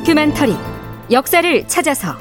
다큐멘터리 역사를 찾아서.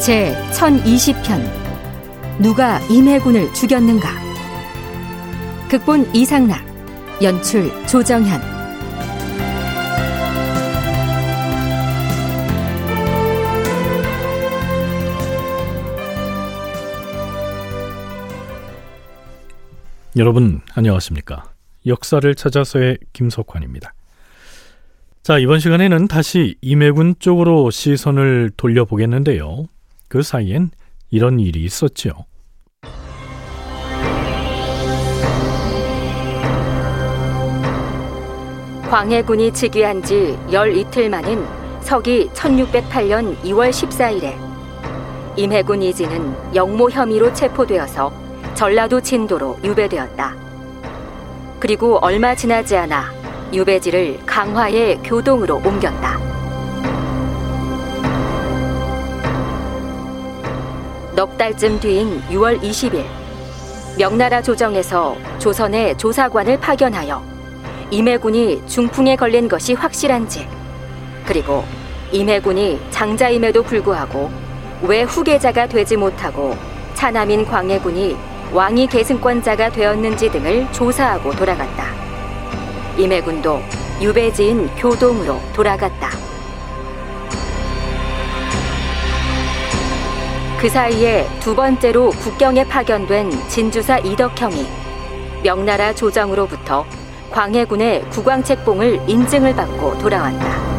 제 1020편 누가 임해군을 죽였는가? 극본 이상락 연출 조정현 여러분 안녕하십니까? 역사를 찾아서의 김석환입니다. 자, 이번 시간에는 다시 임해군 쪽으로 시선을 돌려보겠는데요. 그 사이엔 이런 일이 있었지요. 광해군이 즉위한 지 열 이틀 만인 서기 1608년 2월 14일에 임해군 이진은 영모 혐의로 체포되어서 전라도 진도로 유배되었다. 그리고 얼마 지나지 않아 유배지를 강화의 교동으로 옮겼다. 넉 달쯤 뒤인 6월 20일 명나라 조정에서 조선의 조사관을 파견하여 임해군이 중풍에 걸린 것이 확실한지 그리고 임해군이 장자임에도 불구하고 왜 후계자가 되지 못하고 차남인 광해군이 왕위 계승권자가 되었는지 등을 조사하고 돌아갔다. 임해군도 유배지인 교동으로 돌아갔다. 그 사이에 두 번째로 국경에 파견된 진주사 이덕형이 명나라 조정으로부터 광해군의 국왕책봉을 인증을 받고 돌아왔다.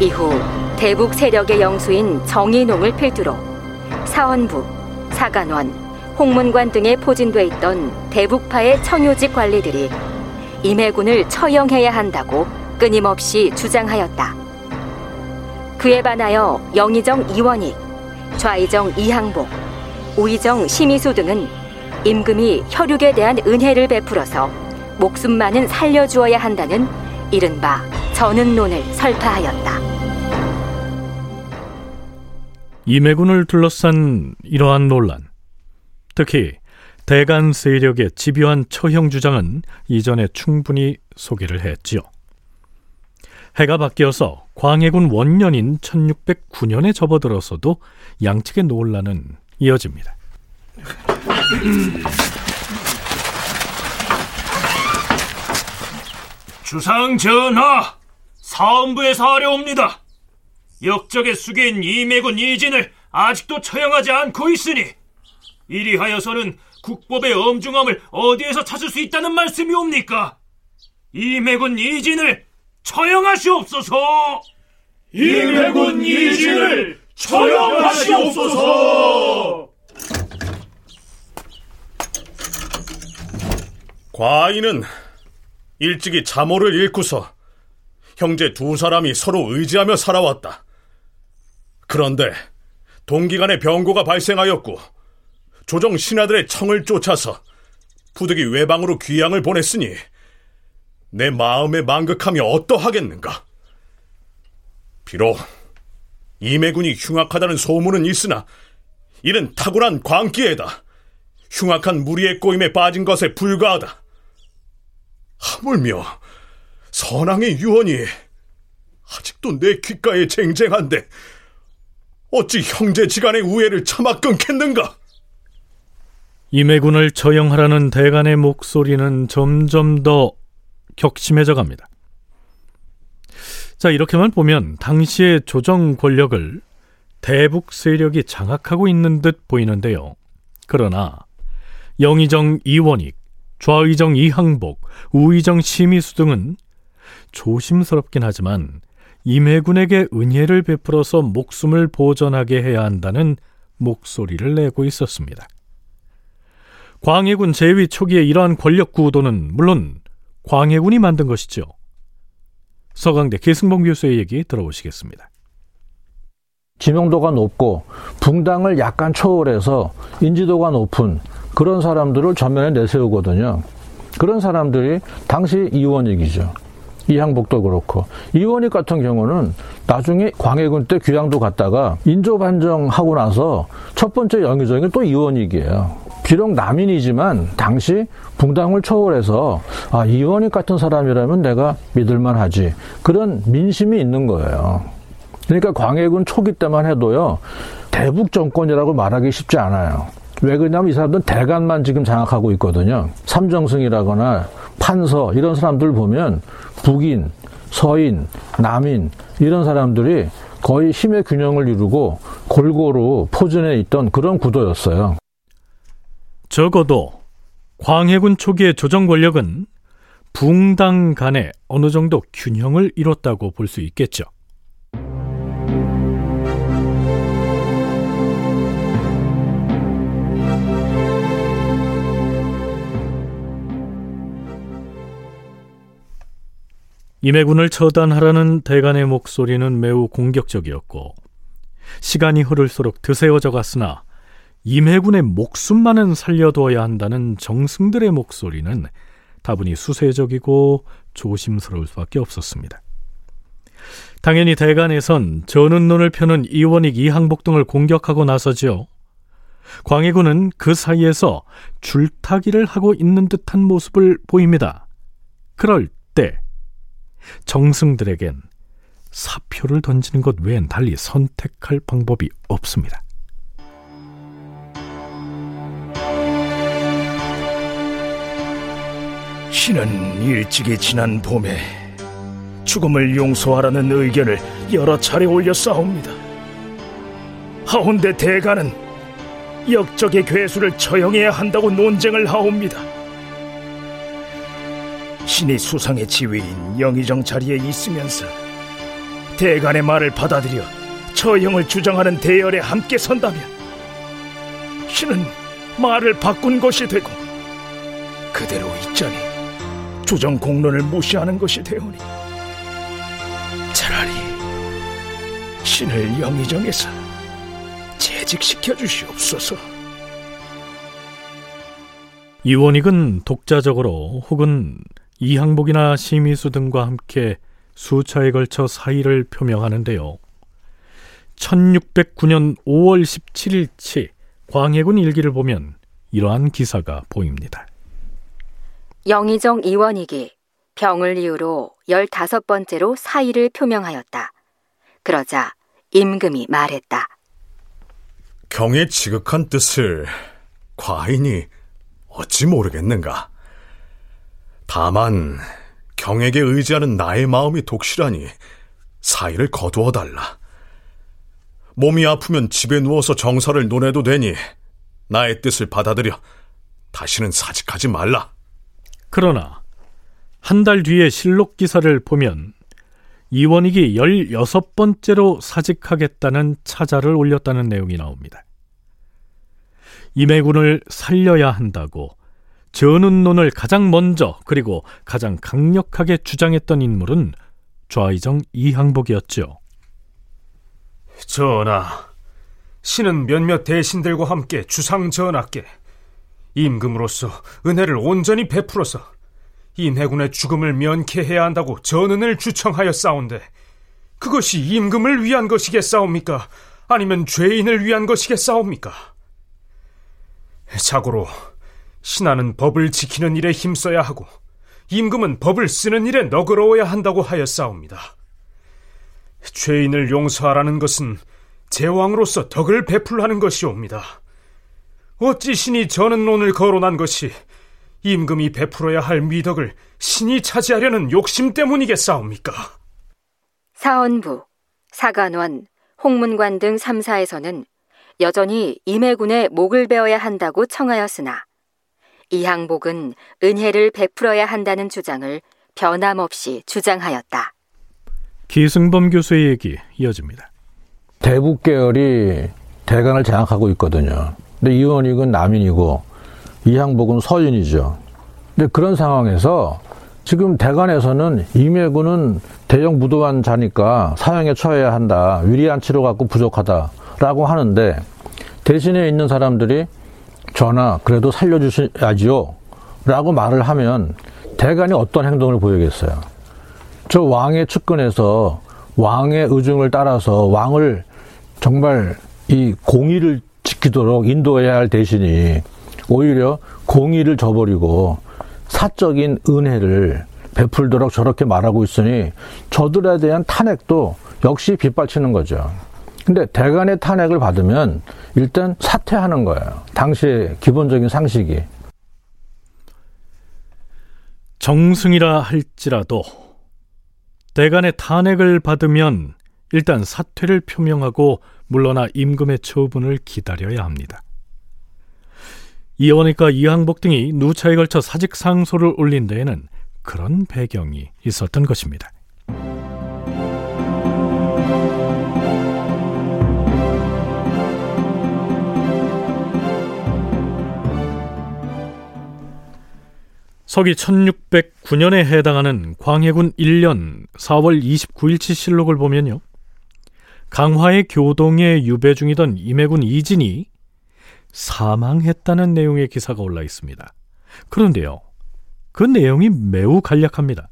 이후 대북 세력의 영수인 정인홍을 필두로 사헌부, 사관원, 홍문관 등에 포진돼 있던 대북파의 청요직 관리들이 임해군을 처형해야 한다고 끊임없이 주장하였다. 그에 반하여 영의정 이원익, 좌의정 이항복, 우의정 심의수 등은 임금이 혈육에 대한 은혜를 베풀어서 목숨만은 살려주어야 한다는 이른바 전은론을 설파하였다. 임해군을 둘러싼 이러한 논란, 특히 대간 세력의 집요한 처형 주장은 이전에 충분히 소개를 했지요. 해가 바뀌어서 광해군 원년인 1609년에 접어들어서도 양측의 논란은 이어집니다. 주상 전하, 사헌부에서 하려옵니다. 역적의 수괴인 이매군 이진을 아직도 처형하지 않고 있으니 이리하여서는 국법의 엄중함을 어디에서 찾을 수 있다는 말씀이옵니까? 이매군 이진을 처형하시옵소서! 이매군 이진을 처형하시옵소서! 과인은 일찍이 자모를 잃고서 형제 두 사람이 서로 의지하며 살아왔다. 그런데 동기간에 병고가 발생하였고 조정 신하들의 청을 쫓아서 부득이 외방으로 귀양을 보냈으니 내 마음의 망극함이 어떠하겠는가? 비록 이매군이 흉악하다는 소문은 있으나 이는 탁월한 광기에다 흉악한 무리의 꼬임에 빠진 것에 불과하다. 하물며 선왕의 유언이 아직도 내 귓가에 쟁쟁한데 어찌 형제지간의 우애를 참아 끊겠는가? 임해군을 처형하라는 대간의 목소리는 점점 더 격심해져 갑니다. 자, 이렇게만 보면 당시의 조정 권력을 대북 세력이 장악하고 있는 듯 보이는데요. 그러나 영의정 이원익, 좌의정 이항복, 우의정 심의수 등은 조심스럽긴 하지만 임해군에게 은혜를 베풀어서 목숨을 보전하게 해야 한다는 목소리를 내고 있었습니다. 광해군 제위 초기에 이러한 권력 구도는 물론 광해군이 만든 것이죠. 서강대 계승봉 교수의 얘기 들어보시겠습니다. 지명도가 높고 붕당을 약간 초월해서 인지도가 높은 그런 사람들을 전면에 내세우거든요. 그런 사람들이 당시 이원익이죠. 이항복도 그렇고 이원익 같은 경우는 나중에 광해군 때 귀양도 갔다가 인조 반정하고 나서 첫 번째 영의정이 또 이원익이에요. 비록 남인이지만 당시 붕당을 초월해서 아 이원익 같은 사람이라면 내가 믿을만하지 그런 민심이 있는 거예요. 그러니까 광해군 초기 때만 해도요 대북 정권이라고 말하기 쉽지 않아요. 왜 그러냐면 이 사람들은 대간만 지금 장악하고 있거든요. 삼정승이라거나 판서 이런 사람들 보면 북인, 서인, 남인 이런 사람들이 거의 힘의 균형을 이루고 골고루 포진해 있던 그런 구도였어요. 적어도 광해군 초기의 조정 권력은 붕당 간에 어느 정도 균형을 이뤘다고 볼 수 있겠죠. 임해군을 처단하라는 대간의 목소리는 매우 공격적이었고 시간이 흐를수록 드세워져 갔으나 임해군의 목숨만은 살려두어야 한다는 정승들의 목소리는 다분히 수세적이고 조심스러울 수밖에 없었습니다. 당연히 대간에선 눈을 펴는 이원익 이항복 등을 공격하고 나서지요. 광해군은 그 사이에서 줄타기를 하고 있는 듯한 모습을 보입니다. 그럴 때 정승들에겐 사표를 던지는 것 외엔 달리 선택할 방법이 없습니다. 신은 일찍이 지난 봄에 죽음을 용서하라는 의견을 여러 차례 올렸사옵니다. 하온데 대가는 역적의 괴수를 처형해야 한다고 논쟁을 하옵니다. 신이 수상의 지위인 영의정 자리에 있으면서 대간의 말을 받아들여 처형을 주장하는 대열에 함께 선다면 신은 말을 바꾼 것이 되고 그대로 있자니 조정 공론을 무시하는 것이 되오니 차라리 신을 영의정에서 재직시켜 주시옵소서. 이원익은 독자적으로 혹은 이항복이나 심의수 등과 함께 수차에 걸쳐 사의를 표명하는데요. 1609년 5월 17일치 광해군 일기를 보면 이러한 기사가 보입니다. 영의정 이원익이 병을 이유로 15번째로 사의를 표명하였다. 그러자 임금이 말했다. 경의 지극한 뜻을 과인이 어찌 모르겠는가? 다만 경에게 의지하는 나의 마음이 독실하니 사이를 거두어 달라. 몸이 아프면 집에 누워서 정서를 논해도 되니 나의 뜻을 받아들여 다시는 사직하지 말라. 그러나 한 달 뒤에 실록 기사를 보면 이원익이 16번째로 사직하겠다는 차자를 올렸다는 내용이 나옵니다. 임해군을 살려야 한다고 전운론을 가장 먼저 그리고 가장 강력하게 주장했던 인물은 좌의정 이항복이었죠. 전하, 신은 몇몇 대신들과 함께 주상 전하께 임금으로서 은혜를 온전히 베풀어서 임해군의 죽음을 면케해야 한다고 전은을 주청하여 싸운데 그것이 임금을 위한 것이겠사옵니까? 아니면 죄인을 위한 것이겠사옵니까? 자고로 신하는 법을 지키는 일에 힘써야 하고 임금은 법을 쓰는 일에 너그러워야 한다고 하였사옵니다. 죄인을 용서하라는 것은 제왕으로서 덕을 베풀라는 것이옵니다. 어찌 신이 전은론을 거론한 것이 임금이 베풀어야 할 미덕을 신이 차지하려는 욕심 때문이겠사옵니까? 사헌부, 사간원, 홍문관 등 3사에서는 여전히 임해군의 목을 베어야 한다고 청하였으나 이항복은 은혜를 베풀어야 한다는 주장을 변함없이 주장하였다. 기승범 교수의 얘기 이어집니다. 대북 계열이 대간을 장악하고 있거든요. 근데 이원익은 남인이고 이항복은 서인이죠. 근데 그런 상황에서 지금 대간에서는 임해군은 대형 무도한 자니까 사형에 처해야 한다. 위리한 치료 갖고 부족하다라고 하는데 대신에 있는 사람들이 전하 그래도 살려주셔야지요 라고 말을 하면 대간이 어떤 행동을 보이겠어요 저 왕의 측근에서 왕의 의중을 따라서 왕을 정말 이 공의를 지키도록 인도해야 할 대신이 오히려 공의를 저버리고 사적인 은혜를 베풀도록 저렇게 말하고 있으니 저들에 대한 탄핵도 역시 빗발치는 거죠. 근데 대간의 탄핵을 받으면 일단 사퇴하는 거예요. 당시의 기본적인 상식이. 정승이라 할지라도 대간의 탄핵을 받으면 일단 사퇴를 표명하고 물러나 임금의 처분을 기다려야 합니다. 이원익과 이항복 등이 누차에 걸쳐 사직 상소를 올린 데에는 그런 배경이 있었던 것입니다. 서기 1609년에 해당하는 광해군 1년 4월 29일치 실록을 보면요. 강화의 교동에 유배 중이던 임해군 이진이 사망했다는 내용의 기사가 올라 있습니다. 그런데요. 그 내용이 매우 간략합니다.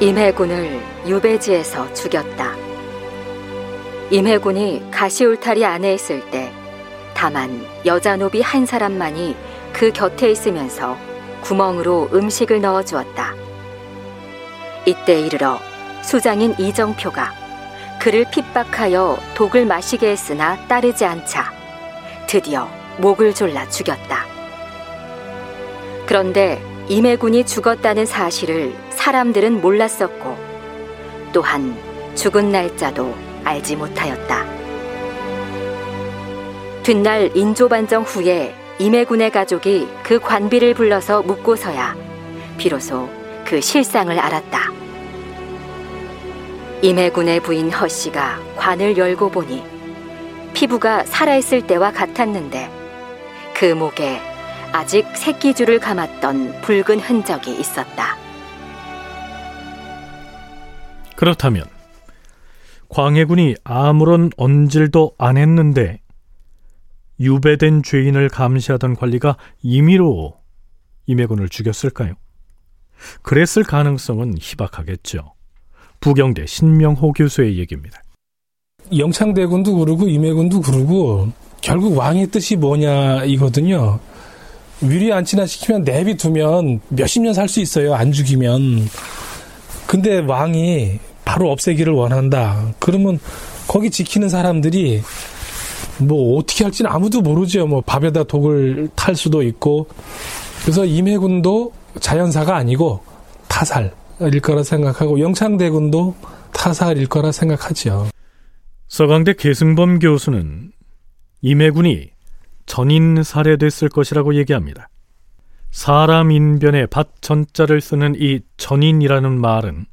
임해군을 유배지에서 죽였다. 임해군이 가시울타리 안에 있을 때 다만 여자 노비 한 사람만이 그 곁에 있으면서 구멍으로 음식을 넣어 주었다. 이때 이르러 수장인 이정표가 그를 핍박하여 독을 마시게 했으나 따르지 않자 드디어 목을 졸라 죽였다. 그런데 임해군이 죽었다는 사실을 사람들은 몰랐었고 또한 죽은 날짜도 알지 못하였다. 뒷날 인조 반정 후에 임해군의 가족이 그 관비를 불러서 묻고서야 비로소 그 실상을 알았다. 임해군의 부인 허 씨가 관을 열고 보니 피부가 살아있을 때와 같았는데 그 목에 아직 새끼줄을 감았던 붉은 흔적이 있었다. 그렇다면 광해군이 아무런 언질도 안 했는데 유배된 죄인을 감시하던 관리가 임의로 임해군을 죽였을까요? 그랬을 가능성은 희박하겠죠. 부경대 신명호 교수의 얘기입니다. 영창대군도 그러고 임해군도 그러고 결국 왕의 뜻이 뭐냐 이거든요. 위리 안치나 시키면 내비두면 몇십 년 살 수 있어요. 안 죽이면. 근데 왕이 바로 없애기를 원한다. 그러면 거기 지키는 사람들이 뭐 어떻게 할지는 아무도 모르죠. 뭐 밥에다 독을 탈 수도 있고. 그래서 임해군도 자연사가 아니고 타살일 거라 생각하고 영창대군도 타살일 거라 생각하지요. 서강대 계승범 교수는 임해군이 전인 살해됐을 것이라고 얘기합니다. 사람 인변에 밭 전자를 쓰는 이 전인이라는 말은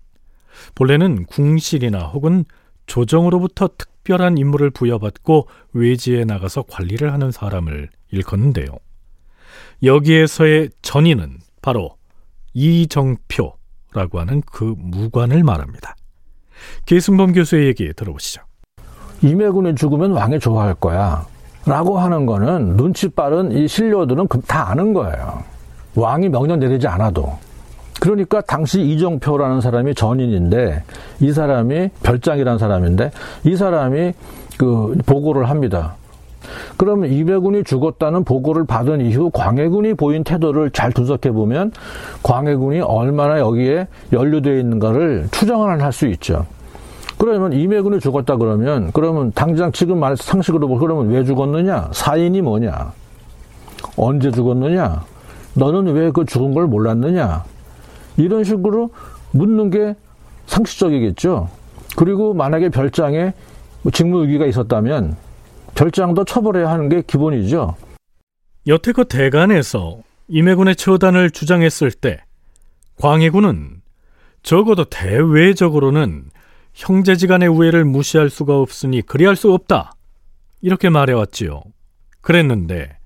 본래는 궁실이나 혹은 조정으로부터 특별한 임무를 부여받고 외지에 나가서 관리를 하는 사람을 일컫는데요. 여기에서의 전인은 바로 이정표라고 하는 그 무관을 말합니다. 계승범 교수의 얘기 들어보시죠. 임해군이 죽으면 왕이 좋아할 거야. 라고 하는 거는 눈치 빠른 이 신료들은 다 아는 거예요. 왕이 명령 내리지 않아도. 그러니까 당시 이정표라는 사람이 전인인데 이 사람이 별장이라는 사람인데 이 사람이 그 보고를 합니다. 그러면 이배군이 죽었다는 보고를 받은 이후 광해군이 보인 태도를 잘 분석해 보면 광해군이 얼마나 여기에 연루되어 있는가를 추정을 할 수 있죠. 그러면 이매군이 죽었다 그러면 그러면 당장 지금 말해서 상식으로 보면 그러면 왜 죽었느냐? 사인이 뭐냐? 언제 죽었느냐? 너는 왜 그 죽은 걸 몰랐느냐? 이런 식으로 묻는 게 상식적이겠죠. 그리고 만약에 별장에 직무유기가 있었다면 별장도 처벌해야 하는 게 기본이죠. 여태껏 대간에서 임해군의 처단을 주장했을 때 광해군은 적어도 대외적으로는 형제지간의 우애를 무시할 수가 없으니 그리할 수 없다. 이렇게 말해왔지요. 그랬는데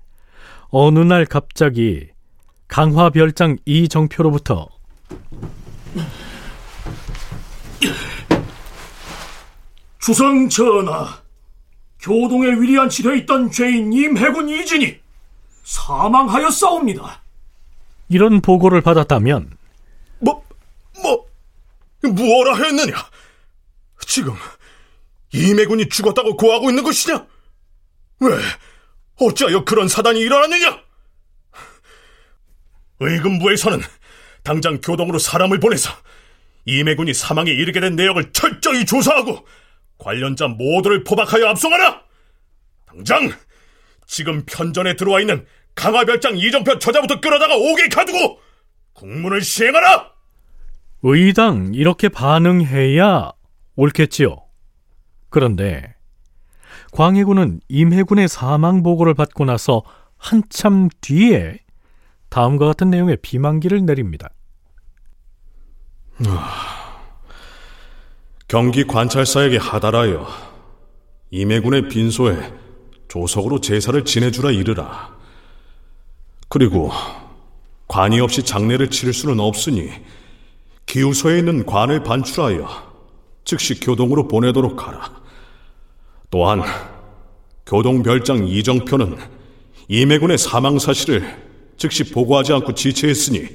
어느 날 갑자기 강화별장 이정표로부터 주상 전하, 교동에 위리안치 돼 있던 죄인 임해군 이진이 사망하였사옵니다. 이런 보고를 받았다면 뭐, 뭐, 무엇라 했느냐? 지금 이매군이 죽었다고 고하고 있는 것이냐? 왜? 어찌하여 그런 사단이 일어났느냐? 의금부에서는 당장 교동으로 사람을 보내서 이매군이 사망에 이르게 된 내역을 철저히 조사하고 관련자 모두를 포박하여 압송하라! 당장 지금 편전에 들어와 있는 강화별장 이정표 처자부터 끌어다가 옥에 가두고 국문을 시행하라! 의당 이렇게 반응해야 옳겠지요. 그런데 광해군은 임해군의 사망 보고를 받고 나서 한참 뒤에 다음과 같은 내용의 비만기를 내립니다. 경기 관찰사에게 하달하여 임해군의 빈소에 조석으로 제사를 지내주라 이르라. 그리고 관이 없이 장례를 치를 수는 없으니 기우소에 있는 관을 반출하여 즉시 교동으로 보내도록 하라. 또한 교동별장 이정표는 임해군의 사망 사실을 즉시 보고하지 않고 지체했으니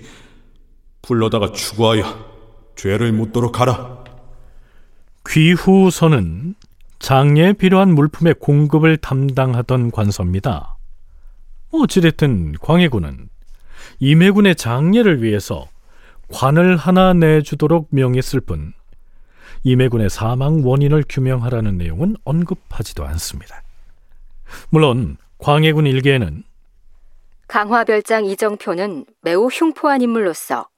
불러다가 추구하여 죄를 묻도록 하라. 귀후선은 장례에 필요한 물품의 공급을 담당하던 관서입니다. 어찌됐든 광해군은 임해군의 장례를 위해서 관을 하나 내주도록 명했을 뿐 임해군의 사망 원인을 규명하라는 내용은 언급하지도 않습니다. 물론 광해군 일기에는 강화별장 이정표는 매우 흉포한 인물로서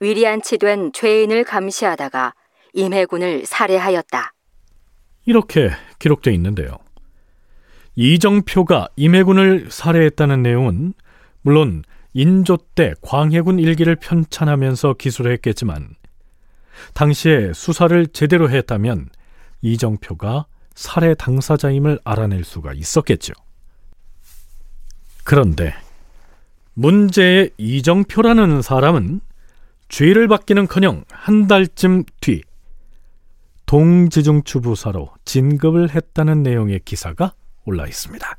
위리안치된 죄인을 감시하다가 임해군을 살해하였다. 이렇게 기록되어 있는데요. 이정표가 임해군을 살해했다는 내용은 물론 인조 때 광해군 일기를 편찬하면서 기술을 했겠지만 당시에 수사를 제대로 했다면 이정표가 살해 당사자임을 알아낼 수가 있었겠죠. 그런데 문제의 이정표라는 사람은 죄를 받기는커녕 한 달쯤 뒤 동지중추부사로 진급을 했다는 내용의 기사가 올라 있습니다.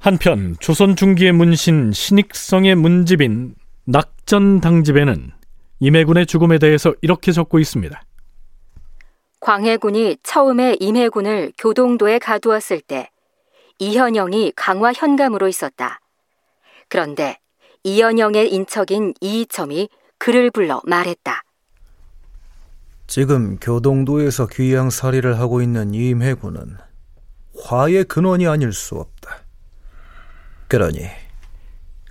한편 조선 중기의 문신 신익성의 문집인 낙전당집에는 임해군의 죽음에 대해서 이렇게 적고 있습니다. 광해군이 처음에 임해군을 교동도에 가두었을 때 이현영이 강화 현감으로 있었다. 그런데 이현영의 인척인 이이첨이 그를 불러 말했다. 지금 교동도에서 귀양살이를 하고 있는 임해군은 화의 근원이 아닐 수 없다. 그러니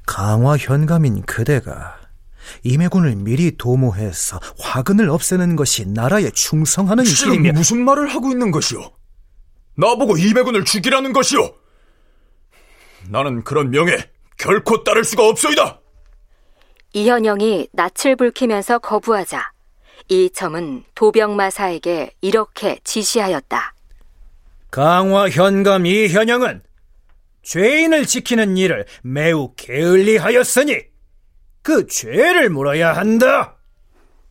강화 현감인 그대가 임해군을 미리 도모해서 화근을 없애는 것이 나라에 충성하는 길이며 무슨 말을 하고 있는 것이오? 나보고 임해군을 죽이라는 것이오? 나는 그런 명에 결코 따를 수가 없소이다. 이현영이 낯을 불키면서 거부하자 이첨은 도병마사에게 이렇게 지시하였다. 강화 현감 이현영은 죄인을 지키는 일을 매우 게을리하였으니 그 죄를 물어야 한다.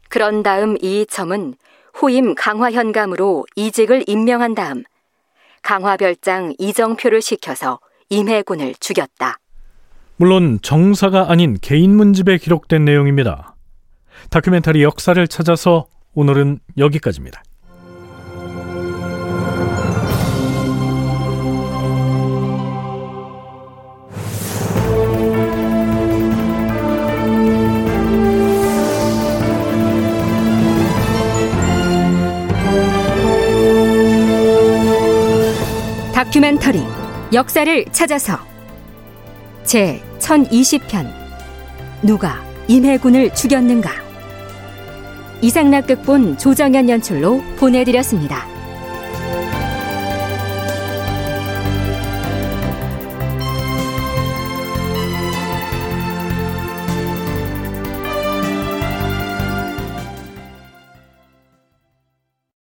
그런 다음 이첨은 후임 강화현감으로 이직을 임명한 다음 강화별장 이정표를 시켜서 임해군을 죽였다. 물론 정사가 아닌 개인 문집에 기록된 내용입니다. 다큐멘터리 역사를 찾아서 오늘은 여기까지입니다. 다큐멘터리 역사를 찾아서 제 1020편 누가 임해군을 죽였는가 이상락 극본 조정현 연출로 보내드렸습니다.